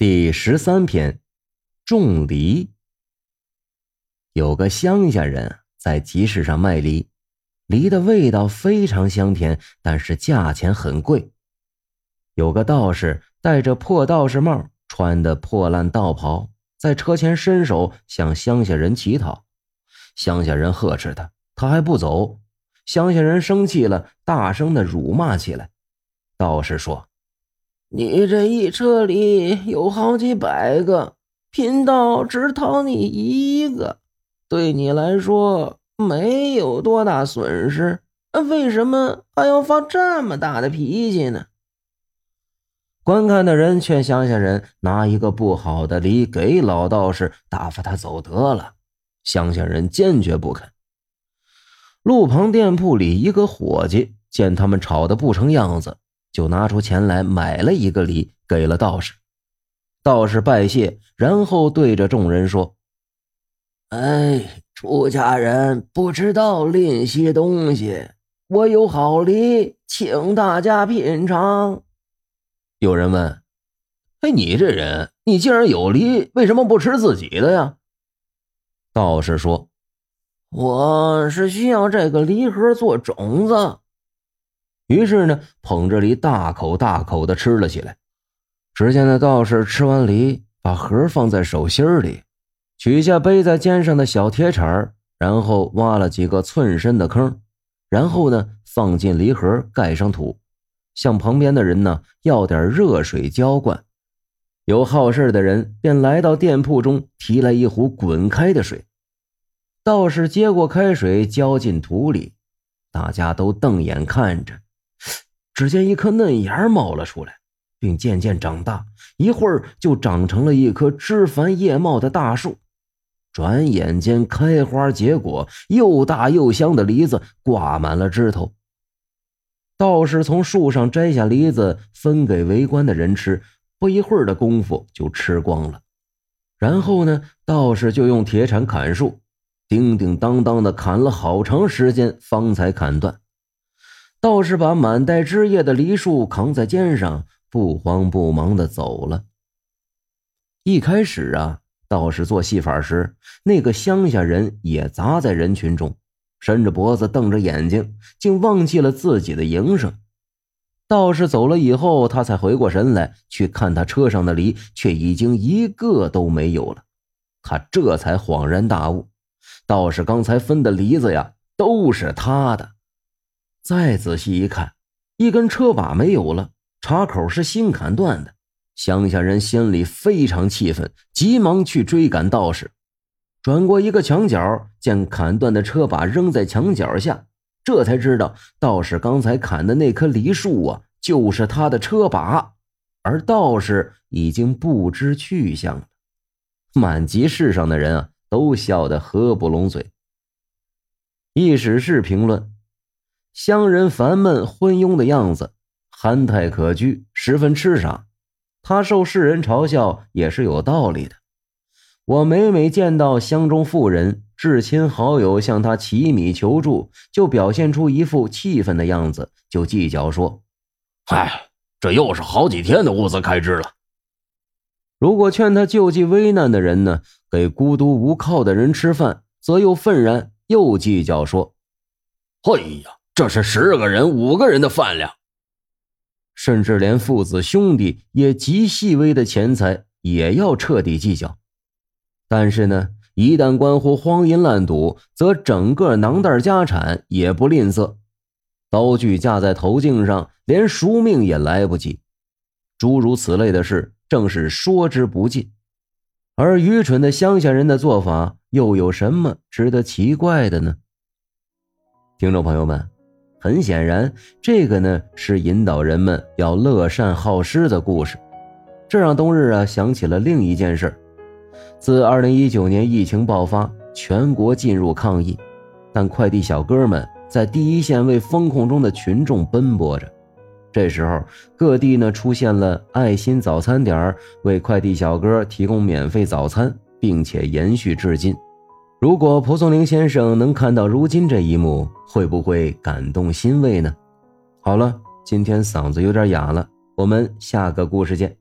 第十三篇，种梨。有个乡下人在集市上卖梨，梨的味道非常香甜，但是价钱很贵。有个道士戴着破道士帽，穿的破烂道袍，在车前伸手向乡下人乞讨。乡下人呵斥他，他还不走。乡下人生气了，大声的辱骂起来。道士说。你这一车里有好几百个，贫道只讨你一个，对你来说没有多大损失，为什么还要发这么大的脾气呢？观看的人劝乡下人拿一个不好的梨给老道士，打发他走得了。乡下人坚决不肯。路旁店铺里，一个伙计见他们吵得不成样子。就拿出钱来买了一个梨，给了道士。道士拜谢，然后对着众人说：“哎，出家人不知道吝惜东西，我有好梨，请大家品尝。”有人问：“哎，你这人，你既然有梨，为什么不吃自己的呀？”道士说：“我是需要这个梨核做种子。”于是呢，捧着梨大口大口的吃了起来。只见那道士吃完梨，把盒放在手心里，取下背在肩上的小铁铲然后挖了几个寸深的坑，然后呢，放进梨盒，盖上土，向旁边的人呢要点热水浇灌。有好事的人便来到店铺中，提来一壶滚开的水。道士接过开水，浇进土里，大家都瞪眼看着。只见一颗嫩芽冒了出来，并渐渐长大，一会儿就长成了一棵枝繁叶茂的大树。转眼间开花结果，又大又香的梨子挂满了枝头。道士从树上摘下梨子，分给围观的人吃。不一会儿的功夫就吃光了。然后呢，道士就用铁铲砍树，叮叮当当的砍了好长时间，方才砍断。道士把满带枝叶的梨树扛在肩上，不慌不忙的走了。一开始啊，道士做戏法时，那个乡下人也砸在人群中，伸着脖子瞪着眼睛，竟忘记了自己的营生。道士走了以后，他才回过神来，去看他车上的梨，却已经一个都没有了。他这才恍然大悟，道士刚才分的梨子呀，都是他的。再仔细一看，一根车把没有了，插口是新砍断的。乡下人心里非常气愤，急忙去追赶道士。转过一个墙角，见砍断的车把扔在墙角下，这才知道道士刚才砍的那棵梨树啊，就是他的车把，而道士已经不知去向了。满集市上的人啊，都笑得合不拢嘴。意史是评论。乡人烦闷昏庸的样子，憨态可掬，十分痴傻。他受世人嘲笑也是有道理的。我每每见到乡中妇人、至亲好友向他乞米求助，就表现出一副气愤的样子，就计较说：“唉，这又是好几天的物资开支了。”如果劝他救济危难的人呢，给孤独无靠的人吃饭，则又愤然，又计较说：“哎呀！”这是十个人、五个人的饭量，甚至连父子兄弟也极细微的钱财也要彻底计较。但是呢，一旦关乎荒淫滥赌，则整个囊袋家产也不吝啬。刀具架在头颈上，连赎命也来不及。诸如此类的事，正是说之不尽。而愚蠢的乡下人的做法，又有什么值得奇怪的呢？听众朋友们。很显然，这个呢是引导人们要乐善好施的故事，这让冬日啊想起了另一件事自二零一九年疫情爆发，全国进入抗疫，但快递小哥们在第一线为风控中的群众奔波着。这时候，各地呢出现了爱心早餐点为快递小哥提供免费早餐，并且延续至今。如果蒲松龄先生能看到如今这一幕，会不会感动欣慰呢？好了，今天嗓子有点哑了，我们下个故事见。